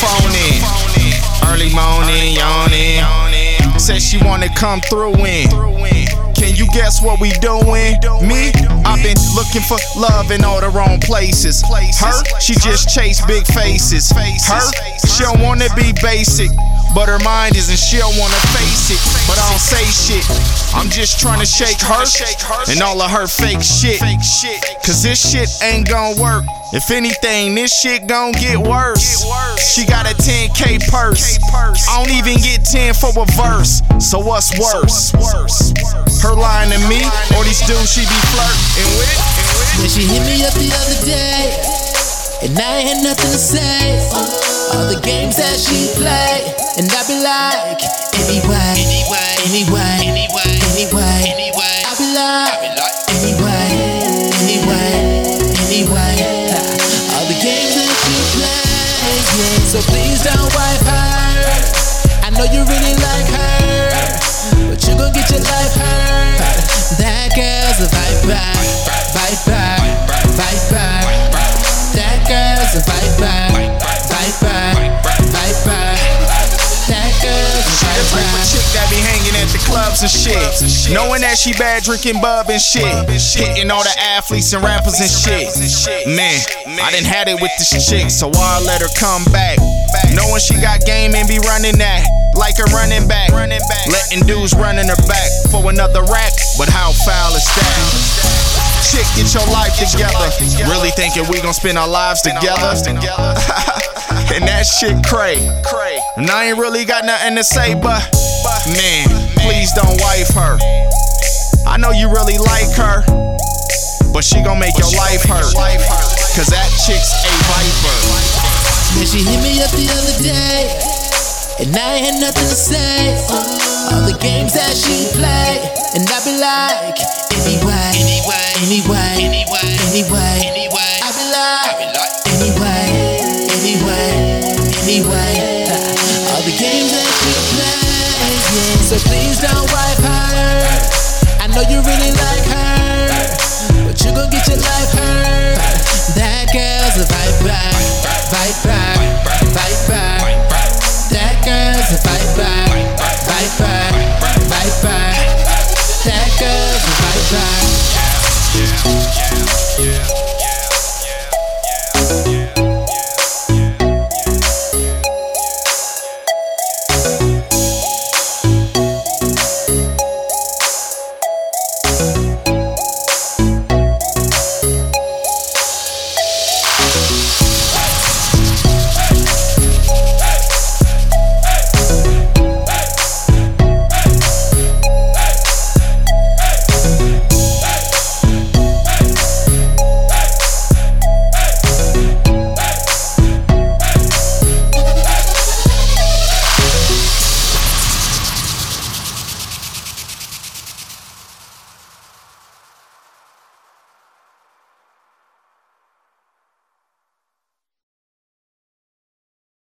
phone in. Early morning, yawning. Said she wanna come through in. Can you guess what we doing? Me, I've been looking for love in all the wrong places. Her, she just chase big faces. Her, she don't wanna be basic. But her mind isn't, she don't wanna face it. But I don't say shit. I'm just trying to shake her and all of her fake shit. Cause this shit ain't gonna work. If anything, this shit gon' get worse. She got a 10k purse. I don't even get 10 for a verse. So what's worse? Her lying to me or these dudes she be flirting with? When she hit me up the other day, and I had nothing to say. All the games that she play, and I be like, anyway, anyway, anyway, So please don't wipe her. I know you really like her, but you gon' get your life hurt. That girl's a viper, viper, viper. Viper. That girl's a viper, viper, viper. That girl's a The type of viper. chick that be hanging at the clubs and shit. Knowing that she bad drinking bub and shit. Hitting all the athletes and rappers and shit. Man, I done had it with this chick, so I let her come back. Knowing she got game and be running that like a running back. Letting dudes running her back for another rack. But how foul is that? Chick, get your life together. Really thinking we gon' spend our lives together? and that shit cray. And I ain't really got nothing to say, but man, please don't wife her. I know you really like her, but she gon' make your life hurt. Cause that chick's a viper. And she hit me up the other day, and I had nothing to say. All the games that she played. and I be like, anyway, anyway, anyway, anyway, anyway.